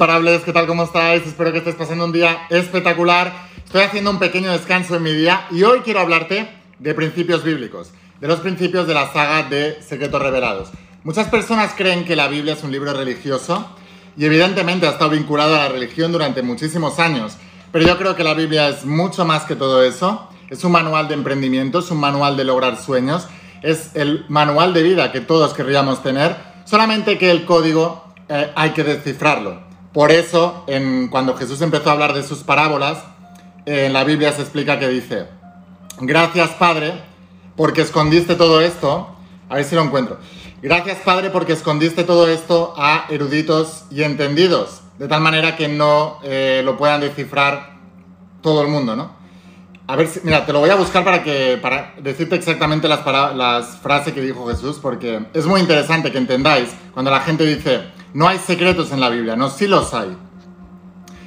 Imparables, ¿qué tal? ¿Cómo estáis? Espero que estés pasando un día espectacular. Estoy haciendo un pequeño descanso en mi día y hoy quiero hablarte de principios bíblicos, de los principios de la saga de Secretos Revelados. Muchas personas creen que la Biblia es un libro religioso y evidentemente ha estado vinculado a la religión durante muchísimos años, pero yo creo que la Biblia es mucho más que todo eso. Es un manual de emprendimiento, es un manual de lograr sueños, es el manual de vida que todos querríamos tener, solamente que el código eh, hay que descifrarlo. Por eso, cuando Jesús empezó a hablar de sus parábolas, en la Biblia se explica que dice, gracias Padre, porque escondiste todo esto, a ver si lo encuentro, gracias Padre porque escondiste todo esto a eruditos y entendidos, de tal manera que no eh, lo puedan descifrar todo el mundo, ¿no? A ver, si, mira, te lo voy a buscar para, que, para decirte exactamente las, las frases que dijo Jesús, porque es muy interesante que entendáis cuando la gente dice, no hay secretos en la Biblia, no, sí los hay.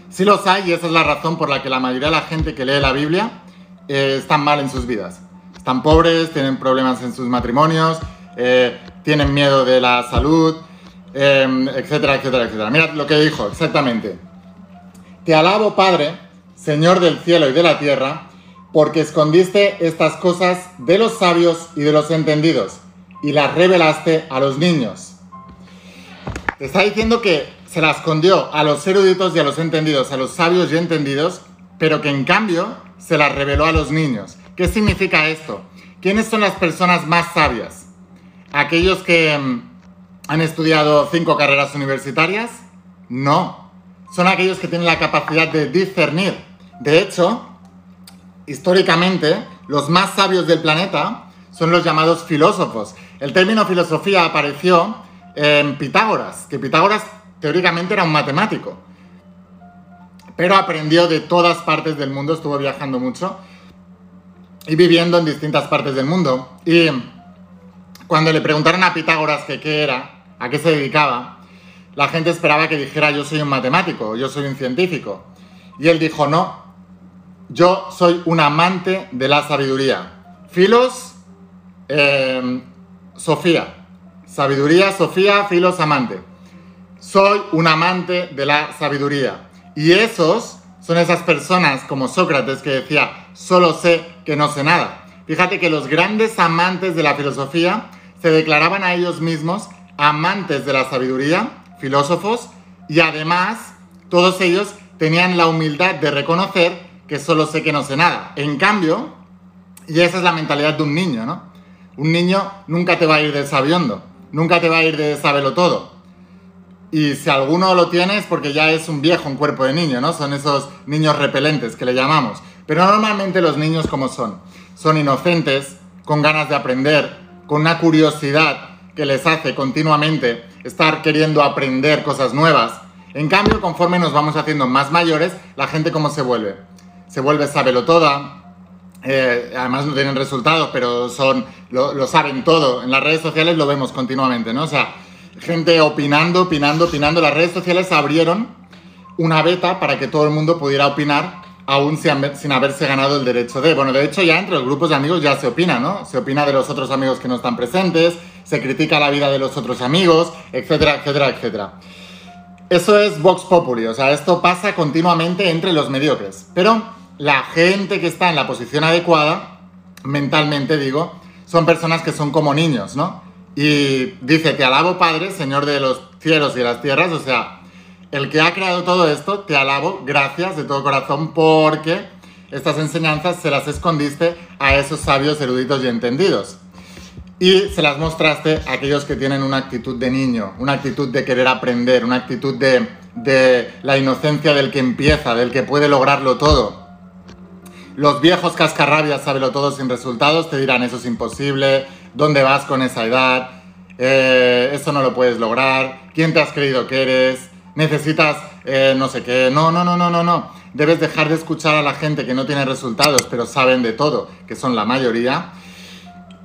Sí los hay y esa es la razón por la que la mayoría de la gente que lee la Biblia eh, están mal en sus vidas. Están pobres, tienen problemas en sus matrimonios, eh, tienen miedo de la salud, eh, etcétera, etcétera, etcétera. Mira lo que dijo exactamente. Te alabo, Padre, Señor del cielo y de la tierra, porque escondiste estas cosas de los sabios y de los entendidos, y las revelaste a los niños. Está diciendo que se las escondió a los eruditos y a los entendidos, a los sabios y entendidos, pero que en cambio se las reveló a los niños. ¿Qué significa esto? ¿Quiénes son las personas más sabias? ¿Aquellos que mm, han estudiado cinco carreras universitarias? No. Son aquellos que tienen la capacidad de discernir. De hecho, históricamente, los más sabios del planeta son los llamados filósofos. El término filosofía apareció en Pitágoras, que Pitágoras teóricamente era un matemático, pero aprendió de todas partes del mundo, estuvo viajando mucho y viviendo en distintas partes del mundo. Y cuando le preguntaron a Pitágoras qué era, a qué se dedicaba, la gente esperaba que dijera yo soy un matemático, yo soy un científico. Y él dijo, no, yo soy un amante de la sabiduría. Filos, eh, Sofía. Sabiduría, Sofía, Filos, amante. Soy un amante de la sabiduría. Y esos son esas personas como Sócrates que decía, solo sé que no sé nada. Fíjate que los grandes amantes de la filosofía se declaraban a ellos mismos amantes de la sabiduría, filósofos, y además todos ellos tenían la humildad de reconocer que solo sé que no sé nada. En cambio, y esa es la mentalidad de un niño, ¿no? Un niño nunca te va a ir de sabiondo, nunca te va a ir de sabelo todo. Y si alguno lo tiene es porque ya es un viejo en cuerpo de niño, ¿no? Son esos niños repelentes que le llamamos. Pero normalmente los niños como son, son inocentes, con ganas de aprender, con una curiosidad que les hace continuamente estar queriendo aprender cosas nuevas. En cambio, conforme nos vamos haciendo más mayores, la gente cómo se vuelve se vuelve sábelo toda. Eh, además no tienen resultados, pero son, lo, saben todo. En las redes sociales lo vemos continuamente, ¿no? O sea, gente opinando, opinando, opinando. Las redes sociales abrieron una beta para que todo el mundo pudiera opinar aún sin, sin haberse ganado el derecho de. Bueno, de hecho ya entre los grupos de amigos ya se opina, ¿no? Se opina de los otros amigos que no están presentes, se critica la vida de los otros amigos, etcétera, etcétera, etcétera. Eso es Vox Populi, o sea, esto pasa continuamente entre los mediocres. Pero la gente que está en la posición adecuada, mentalmente digo, son personas que son como niños, ¿no? Y dice, te alabo Padre, Señor de los cielos y las tierras, o sea, el que ha creado todo esto, te alabo, gracias de todo corazón, porque estas enseñanzas se las escondiste a esos sabios, eruditos y entendidos. Y se las mostraste a aquellos que tienen una actitud de niño, una actitud de querer aprender, una actitud de la inocencia del que empieza, del que puede lograrlo todo. Los viejos cascarrabias, sábelo todo sin resultados, te dirán eso es imposible, ¿dónde vas con esa edad? Eh, eso no lo puedes lograr, ¿quién te has creído que eres? Necesitas eh, no sé qué, no, no, no, no, no, no. Debes dejar de escuchar a la gente que no tiene resultados, pero saben de todo, que son la mayoría.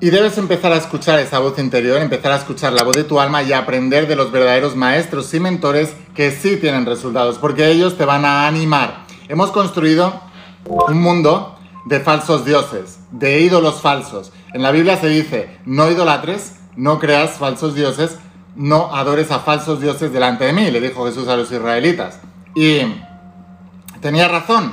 Y debes empezar a escuchar esa voz interior, empezar a escuchar la voz de tu alma y aprender de los verdaderos maestros y mentores que sí tienen resultados, porque ellos te van a animar. Hemos construido un mundo de falsos dioses, de ídolos falsos. En la Biblia se dice, no idolatres, no creas falsos dioses, no adores a falsos dioses delante de mí, le dijo Jesús a los israelitas. Y tenía razón.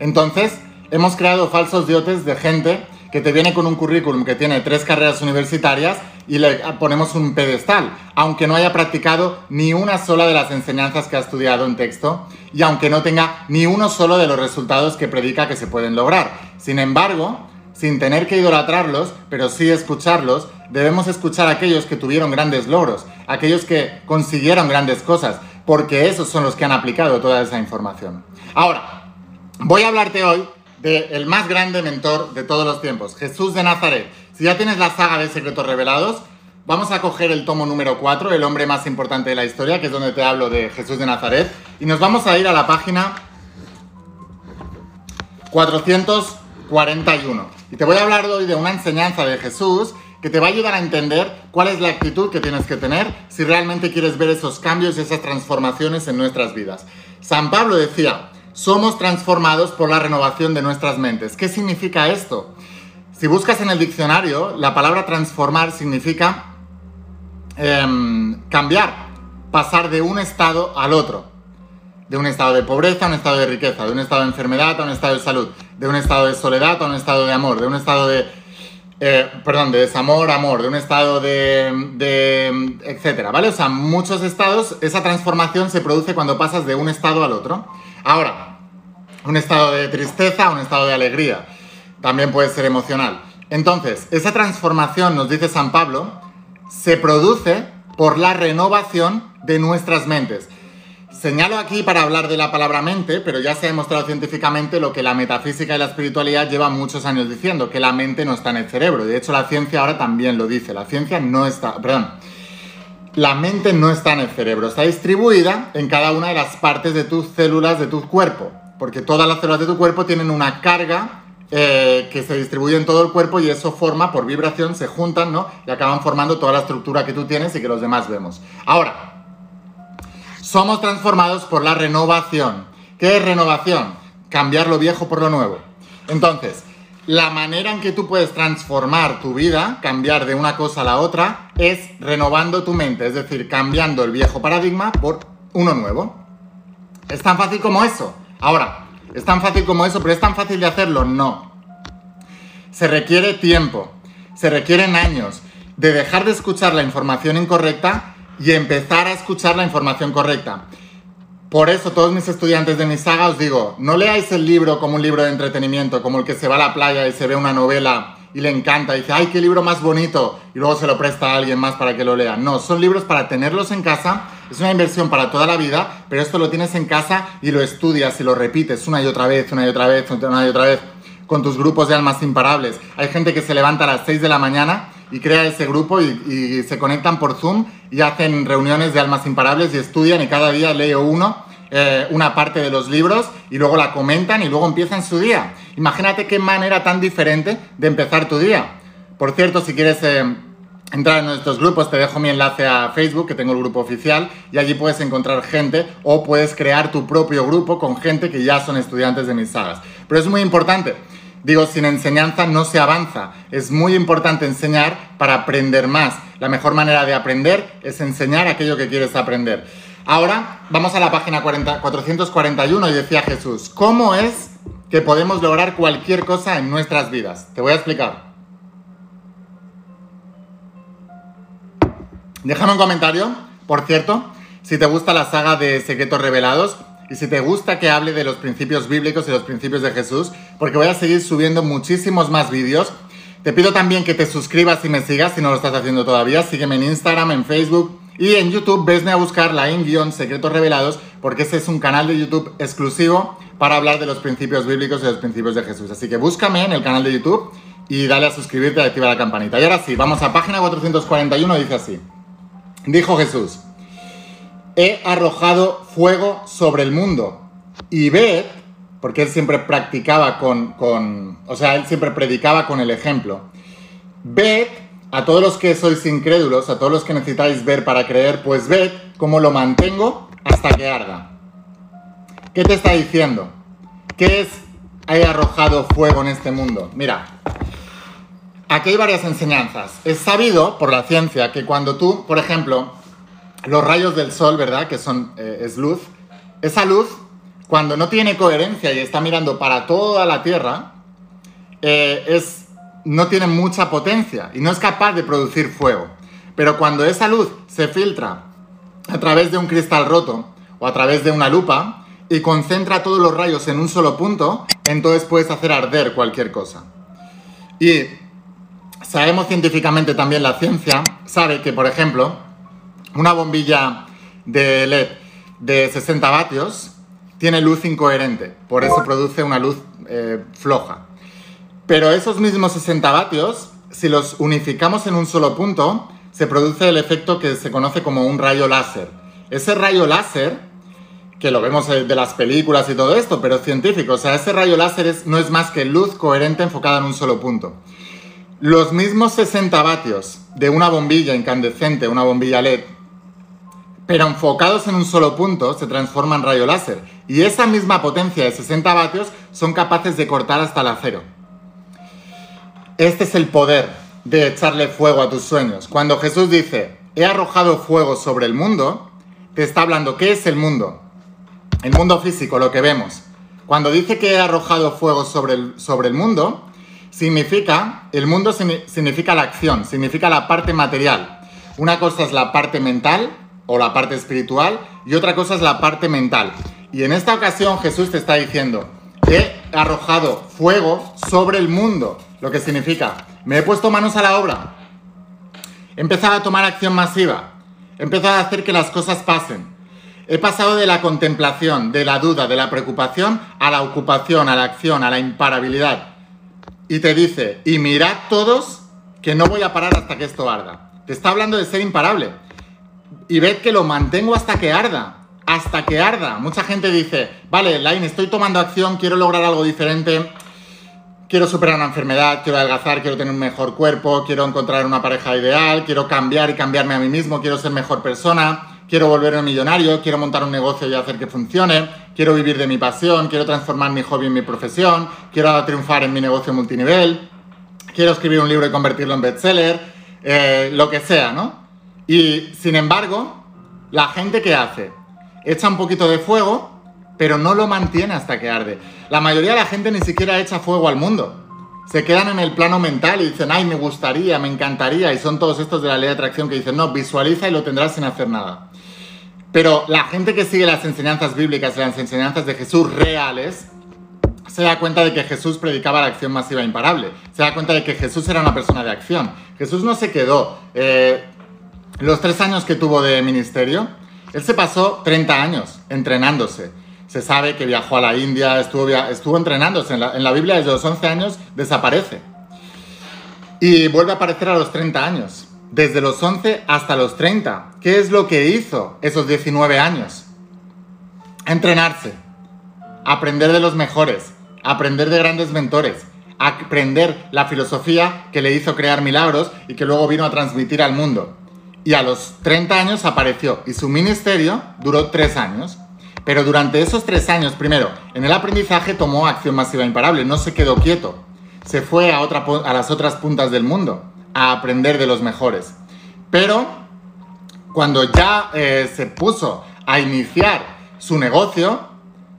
Entonces, hemos creado falsos dioses de gente que te viene con un currículum que tiene tres carreras universitarias y le ponemos un pedestal, aunque no haya practicado ni una sola de las enseñanzas que ha estudiado en texto y aunque no tenga ni uno solo de los resultados que predica que se pueden lograr. Sin embargo, sin tener que idolatrarlos, pero sí escucharlos, debemos escuchar a aquellos que tuvieron grandes logros, aquellos que consiguieron grandes cosas, porque esos son los que han aplicado toda esa información. Ahora, voy a hablarte hoy del más grande mentor de todos los tiempos, Jesús de Nazaret. Si ya tienes la saga de Secretos Revelados, vamos a coger el tomo número 4, el hombre más importante de la historia, que es donde te hablo de Jesús de Nazaret, y nos vamos a ir a la página 441. Y te voy a hablar hoy de una enseñanza de Jesús que te va a ayudar a entender cuál es la actitud que tienes que tener si realmente quieres ver esos cambios y esas transformaciones en nuestras vidas. San Pablo decía, somos transformados por la renovación de nuestras mentes. ¿Qué significa esto? Si buscas en el diccionario, la palabra transformar significa em, cambiar, pasar de un estado al otro de un estado de pobreza a un estado de riqueza, de un estado de enfermedad a un estado de salud, de un estado de soledad a un estado de amor, de un estado de, eh, perdón, de desamor, amor, de un estado de, de, etcétera, ¿vale? O sea, muchos estados, esa transformación se produce cuando pasas de un estado al otro. Ahora, un estado de tristeza un estado de alegría, también puede ser emocional. Entonces, esa transformación, nos dice San Pablo, se produce por la renovación de nuestras mentes. Señalo aquí para hablar de la palabra mente, pero ya se ha demostrado científicamente lo que la metafísica y la espiritualidad llevan muchos años diciendo, que la mente no está en el cerebro. De hecho, la ciencia ahora también lo dice. La ciencia no está, perdón, la mente no está en el cerebro, está distribuida en cada una de las partes de tus células de tu cuerpo, porque todas las células de tu cuerpo tienen una carga eh, que se distribuye en todo el cuerpo y eso forma, por vibración, se juntan, ¿no? Y acaban formando toda la estructura que tú tienes y que los demás vemos. Ahora, somos transformados por la renovación. ¿Qué es renovación? Cambiar lo viejo por lo nuevo. Entonces, la manera en que tú puedes transformar tu vida, cambiar de una cosa a la otra, es renovando tu mente, es decir, cambiando el viejo paradigma por uno nuevo. ¿Es tan fácil como eso? Ahora, ¿es tan fácil como eso, pero es tan fácil de hacerlo? No. Se requiere tiempo, se requieren años de dejar de escuchar la información incorrecta y empezar a escuchar la información correcta. Por eso todos mis estudiantes de mi saga os digo, no leáis el libro como un libro de entretenimiento, como el que se va a la playa y se ve una novela y le encanta y dice, ay, qué libro más bonito, y luego se lo presta a alguien más para que lo lea. No, son libros para tenerlos en casa, es una inversión para toda la vida, pero esto lo tienes en casa y lo estudias y lo repites una y otra vez, una y otra vez, una y otra vez, con tus grupos de almas imparables. Hay gente que se levanta a las 6 de la mañana y crea ese grupo y, se conectan por Zoom y hacen reuniones de almas imparables y estudian y cada día leo uno, eh, una parte de los libros y luego la comentan y luego empiezan su día. Imagínate qué manera tan diferente de empezar tu día. Por cierto, si quieres eh, entrar en nuestros grupos, te dejo mi enlace a Facebook, que tengo el grupo oficial, y allí puedes encontrar gente o puedes crear tu propio grupo con gente que ya son estudiantes de mis sagas. Pero es muy importante Digo, sin enseñanza no se avanza. Es muy importante enseñar para aprender más. La mejor manera de aprender es enseñar aquello que quieres aprender. Ahora vamos a la página 441 y decía Jesús, ¿cómo es que podemos lograr cualquier cosa en nuestras vidas? Te voy a explicar. Déjame un comentario, por cierto, si te gusta la saga de Secretos Revelados, y si te gusta que hable de los principios bíblicos y los principios de Jesús, porque voy a seguir subiendo muchísimos más vídeos. Te pido también que te suscribas y me sigas si no lo estás haciendo todavía. Sígueme en Instagram, en Facebook y en YouTube. Vesme a buscar la in Secretos Revelados, porque ese es un canal de YouTube exclusivo para hablar de los principios bíblicos y los principios de Jesús. Así que búscame en el canal de YouTube y dale a suscribirte y activa la campanita. Y ahora sí, vamos a página 441, dice así. Dijo Jesús he arrojado fuego sobre el mundo. Y ved, porque él siempre practicaba con, con, o sea, él siempre predicaba con el ejemplo. Ved a todos los que sois incrédulos, a todos los que necesitáis ver para creer, pues ved cómo lo mantengo hasta que arda. ¿Qué te está diciendo? ¿Qué es he arrojado fuego en este mundo? Mira, aquí hay varias enseñanzas. Es sabido por la ciencia que cuando tú, por ejemplo, los rayos del sol, ¿verdad? Que son, eh, es luz. Esa luz, cuando no tiene coherencia y está mirando para toda la Tierra, eh, es, no tiene mucha potencia y no es capaz de producir fuego. Pero cuando esa luz se filtra a través de un cristal roto o a través de una lupa y concentra todos los rayos en un solo punto, entonces puedes hacer arder cualquier cosa. Y sabemos científicamente también la ciencia, sabe que, por ejemplo, una bombilla de LED de 60 vatios tiene luz incoherente, por eso produce una luz eh, floja. Pero esos mismos 60 vatios, si los unificamos en un solo punto, se produce el efecto que se conoce como un rayo láser. Ese rayo láser, que lo vemos de las películas y todo esto, pero científico, o sea, ese rayo láser no es más que luz coherente enfocada en un solo punto. Los mismos 60 vatios de una bombilla incandescente, una bombilla LED, pero enfocados en un solo punto, se transforman en rayo láser. Y esa misma potencia de 60 vatios son capaces de cortar hasta el acero. Este es el poder de echarle fuego a tus sueños. Cuando Jesús dice, he arrojado fuego sobre el mundo, te está hablando, ¿qué es el mundo? El mundo físico, lo que vemos. Cuando dice que he arrojado fuego sobre el, sobre el mundo, significa, el mundo significa la acción, significa la parte material. Una cosa es la parte mental o la parte espiritual y otra cosa es la parte mental. Y en esta ocasión Jesús te está diciendo, he arrojado fuego sobre el mundo, lo que significa, me he puesto manos a la obra, he empezado a tomar acción masiva, he empezado a hacer que las cosas pasen. He pasado de la contemplación, de la duda, de la preocupación, a la ocupación, a la acción, a la imparabilidad y te dice, y mirad todos que no voy a parar hasta que esto arda. Te está hablando de ser imparable. Y ved que lo mantengo hasta que arda. Hasta que arda. Mucha gente dice, vale, Line, estoy tomando acción, quiero lograr algo diferente, quiero superar una enfermedad, quiero adelgazar, quiero tener un mejor cuerpo, quiero encontrar una pareja ideal, quiero cambiar y cambiarme a mí mismo, quiero ser mejor persona quiero volverme millonario, quiero montar un negocio y hacer que funcione, quiero vivir de mi pasión, quiero transformar mi hobby en mi profesión, quiero triunfar en mi negocio multinivel, quiero escribir un libro y convertirlo en bestseller, eh, lo que sea, ¿no? Y sin embargo, la gente que hace, echa un poquito de fuego, pero no lo mantiene hasta que arde. La mayoría de la gente ni siquiera echa fuego al mundo. Se quedan en el plano mental y dicen, ay, me gustaría, me encantaría, y son todos estos de la ley de atracción que dicen, no, visualiza y lo tendrás sin hacer nada. Pero la gente que sigue las enseñanzas bíblicas y las enseñanzas de Jesús reales se da cuenta de que Jesús predicaba la acción masiva imparable. Se da cuenta de que Jesús era una persona de acción. Jesús no se quedó. Eh, los tres años que tuvo de ministerio, él se pasó 30 años entrenándose. Se sabe que viajó a la India, estuvo, entrenándose. En la, en la Biblia desde los 11 años desaparece. Y vuelve a aparecer a los 30 años desde los 11 hasta los 30. ¿Qué es lo que hizo esos 19 años? Entrenarse, aprender de los mejores, aprender de grandes mentores, aprender la filosofía que le hizo crear milagros y que luego vino a transmitir al mundo. Y a los 30 años apareció. Y su ministerio duró 3 años. Pero durante esos 3 años, primero, en el aprendizaje tomó acción masiva imparable, no se quedó quieto, se fue a, a las otras puntas del mundo a aprender de los mejores. Pero cuando ya eh, se puso a iniciar su negocio,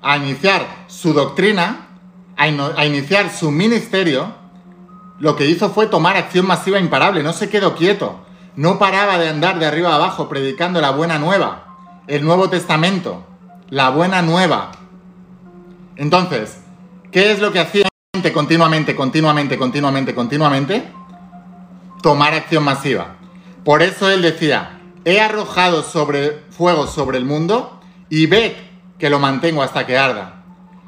a iniciar su doctrina, a, iniciar su ministerio, lo que hizo fue tomar acción masiva imparable, no se quedó quieto, no paraba de andar de arriba a abajo predicando la buena nueva, el Nuevo Testamento, la buena nueva. Entonces, ¿qué es lo que hacía continuamente, continuamente, continuamente, continuamente? tomar acción masiva. Por eso él decía, he arrojado sobre fuego sobre el mundo y ved que lo mantengo hasta que arda.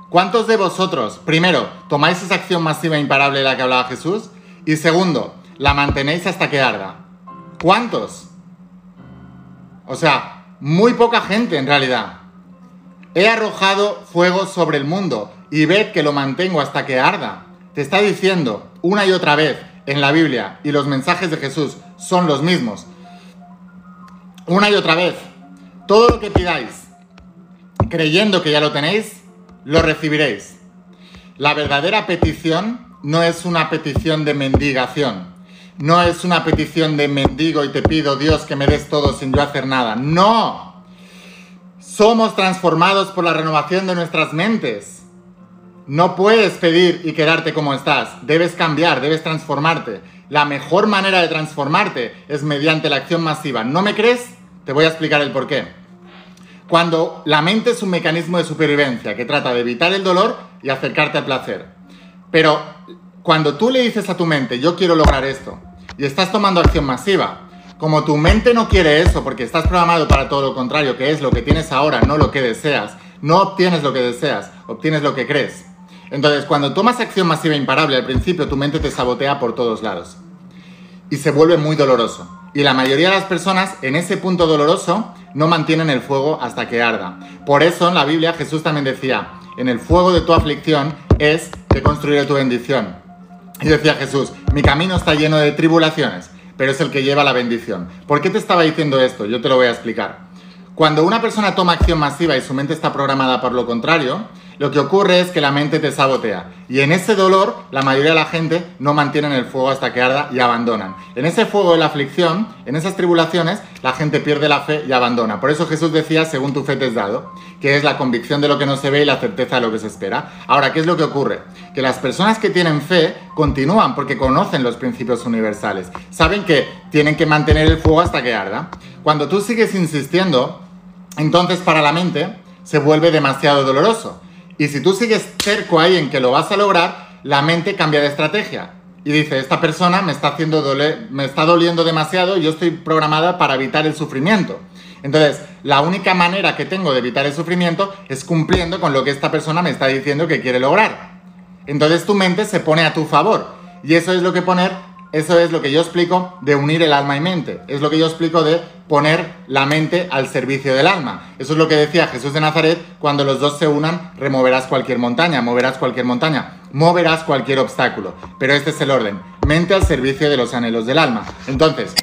¿Cuántos de vosotros, primero, tomáis esa acción masiva e imparable de la que hablaba Jesús? Y segundo, la mantenéis hasta que arda. ¿Cuántos? O sea, muy poca gente en realidad. He arrojado fuego sobre el mundo y ved que lo mantengo hasta que arda. Te está diciendo una y otra vez, en la Biblia y los mensajes de Jesús son los mismos, una y otra vez, todo lo que pidáis, creyendo que ya lo tenéis, lo recibiréis. La verdadera petición no es una petición de mendigación. No es una petición de mendigo y te pido, Dios, que me des todo sin yo hacer nada. No. Somos transformados por la renovación de nuestras mentes. No puedes pedir y quedarte como estás. Debes cambiar, debes transformarte. La mejor manera de transformarte es mediante la acción masiva. ¿No me crees? Te voy a explicar el por qué. Cuando la mente es un mecanismo de supervivencia que trata de evitar el dolor y acercarte al placer. Pero cuando tú le dices a tu mente, yo quiero lograr esto, y estás tomando acción masiva, como tu mente no quiere eso porque estás programado para todo lo contrario, que es lo que tienes ahora, no lo que deseas, no obtienes lo que deseas, obtienes lo que crees. Entonces, cuando tomas acción masiva imparable, al principio tu mente te sabotea por todos lados. Y se vuelve muy doloroso. Y la mayoría de las personas en ese punto doloroso no mantienen el fuego hasta que arda. Por eso en la Biblia Jesús también decía, en el fuego de tu aflicción es que construiré tu bendición. Y decía Jesús, mi camino está lleno de tribulaciones, pero es el que lleva la bendición. ¿Por qué te estaba diciendo esto? Yo te lo voy a explicar. Cuando una persona toma acción masiva y su mente está programada por lo contrario, lo que ocurre es que la mente te sabotea. Y en ese dolor, la mayoría de la gente no mantienen el fuego hasta que arda y abandonan. En ese fuego de la aflicción, en esas tribulaciones, la gente pierde la fe y abandona. Por eso Jesús decía, según tu fe te es dado, que es la convicción de lo que no se ve y la certeza de lo que se espera. Ahora, ¿qué es lo que ocurre? Que las personas que tienen fe continúan porque conocen los principios universales. Saben que tienen que mantener el fuego hasta que arda. Cuando tú sigues insistiendo, entonces para la mente se vuelve demasiado doloroso y si tú sigues cerco ahí en que lo vas a lograr, la mente cambia de estrategia. Y dice, esta persona me está haciendo me está doliendo demasiado y yo estoy programada para evitar el sufrimiento. Entonces, la única manera que tengo de evitar el sufrimiento es cumpliendo con lo que esta persona me está diciendo que quiere lograr. Entonces tu mente se pone a tu favor. Y eso es lo que poner eso es lo que yo explico de unir el alma y mente. Es lo que yo explico de poner la mente al servicio del alma. Eso es lo que decía Jesús de Nazaret, cuando los dos se unan, removerás cualquier montaña, moverás cualquier montaña, moverás cualquier obstáculo. Pero este es el orden, mente al servicio de los anhelos del alma. Entonces,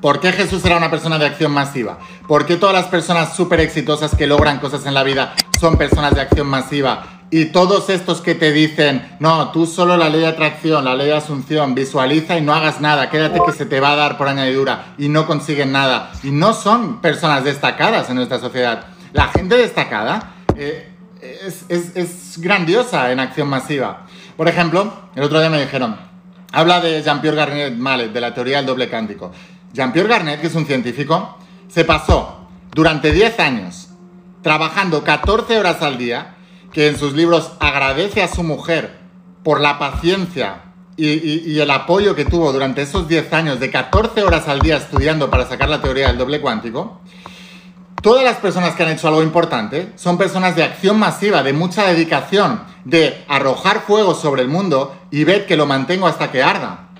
¿Por qué Jesús era una persona de acción masiva? ¿Por qué todas las personas súper exitosas que logran cosas en la vida son personas de acción masiva? Y todos estos que te dicen, no, tú solo la ley de atracción, la ley de asunción, visualiza y no hagas nada, quédate que se te va a dar por añadidura y no consiguen nada. Y no son personas destacadas en nuestra sociedad. La gente destacada eh, es, grandiosa en acción masiva. Por ejemplo, el otro día me dijeron, habla de Jean-Pierre Garnet Mallet, de la teoría del doble cántico. Jean-Pierre Garnet, que es un científico, se pasó durante 10 años trabajando 14 horas al día que en sus libros agradece a su mujer por la paciencia y, el apoyo que tuvo durante esos 10 años de 14 horas al día estudiando para sacar la teoría del doble cuántico, todas las personas que han hecho algo importante son personas de acción masiva, de mucha dedicación, de arrojar fuego sobre el mundo y ver que lo mantengo hasta que arda.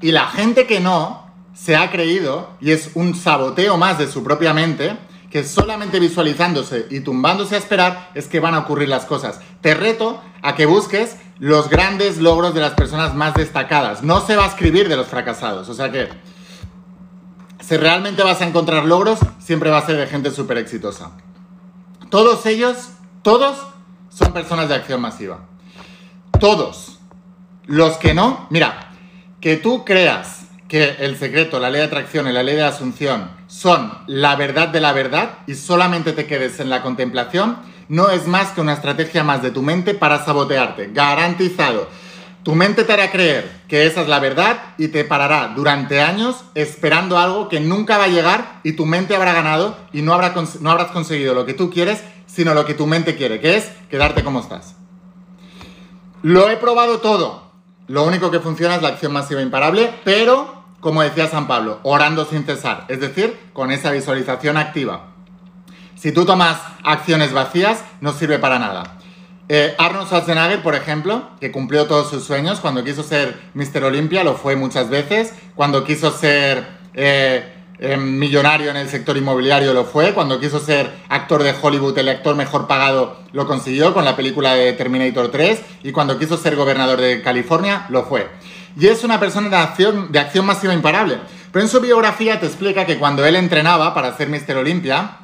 Y la gente que no se ha creído, y es un saboteo más de su propia mente, que solamente visualizándose y tumbándose a esperar es que van a ocurrir las cosas. Te reto a que busques los grandes logros de las personas más destacadas. No se va a escribir de los fracasados. O sea que, si realmente vas a encontrar logros, siempre va a ser de gente súper exitosa. Todos ellos, todos son personas de acción masiva. Todos. Los que no, mira, que tú creas que el secreto, la ley de atracción y la ley de asunción son la verdad de la verdad y solamente te quedes en la contemplación, no es más que una estrategia más de tu mente para sabotearte. Garantizado. Tu mente te hará creer que esa es la verdad y te parará durante años esperando algo que nunca va a llegar y tu mente habrá ganado y no, habrá no habrás conseguido lo que tú quieres, sino lo que tu mente quiere, que es quedarte como estás. Lo he probado todo. Lo único que funciona es la acción masiva imparable, pero como decía San Pablo, orando sin cesar, es decir, con esa visualización activa. Si tú tomas acciones vacías, no sirve para nada. Eh, Arnold Schwarzenegger, por ejemplo, que cumplió todos sus sueños, cuando quiso ser Mr. Olympia, lo fue muchas veces, cuando quiso ser eh, eh, millonario en el sector inmobiliario, lo fue, cuando quiso ser actor de Hollywood, el actor mejor pagado, lo consiguió con la película de Terminator 3, y cuando quiso ser gobernador de California, lo fue y es una persona de acción, de acción masiva imparable. Pero en su biografía te explica que cuando él entrenaba para ser Mister Olympia,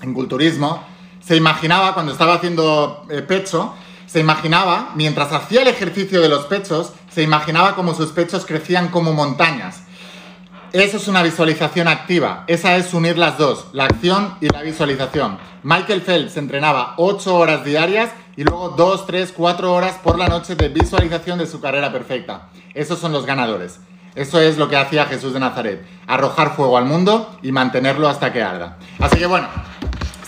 en culturismo, se imaginaba, cuando estaba haciendo eh, pecho, se imaginaba, mientras hacía el ejercicio de los pechos, se imaginaba como sus pechos crecían como montañas. Eso es una visualización activa. Esa es unir las dos, la acción y la visualización. Michael Phelps entrenaba 8 horas diarias y luego 2, 3, 4 horas por la noche de visualización de su carrera perfecta. Esos son los ganadores. Eso es lo que hacía Jesús de Nazaret, arrojar fuego al mundo y mantenerlo hasta que arda. Así que bueno,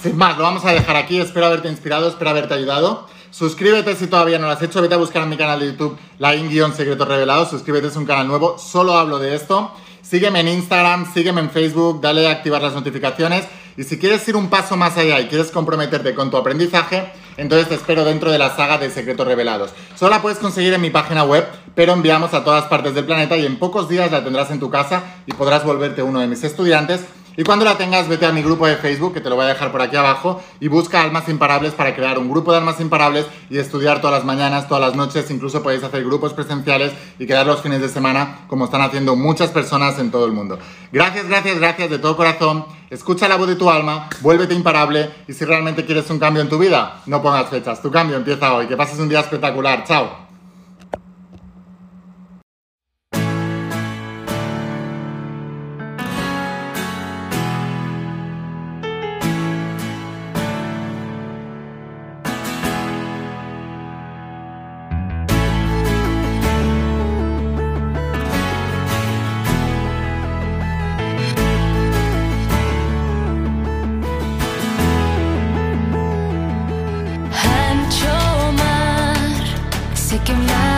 sin más, lo vamos a dejar aquí. Espero haberte inspirado, espero haberte ayudado. Suscríbete si todavía no lo has hecho. Vete a buscar en mi canal de YouTube, la Secretos Revelados. Suscríbete, es un canal nuevo. Solo hablo de esto. Sígueme en Instagram, sígueme en Facebook, dale a activar las notificaciones. Y si quieres ir un paso más allá y quieres comprometerte con tu aprendizaje, entonces te espero dentro de la saga de Secretos Revelados. Solo la puedes conseguir en mi página web, pero enviamos a todas partes del planeta y en pocos días la tendrás en tu casa y podrás volverte uno de mis estudiantes y cuando la tengas, vete a mi grupo de Facebook, que te lo voy a dejar por aquí abajo, y busca almas imparables para crear un grupo de almas imparables y estudiar todas las mañanas, todas las noches. Incluso podéis hacer grupos presenciales y quedar los fines de semana, como están haciendo muchas personas en todo el mundo. Gracias, gracias, gracias de todo corazón. Escucha la voz de tu alma, vuélvete imparable y si realmente quieres un cambio en tu vida, no pongas fechas. Tu cambio empieza hoy. Que pases un día espectacular. Chao. Algo más.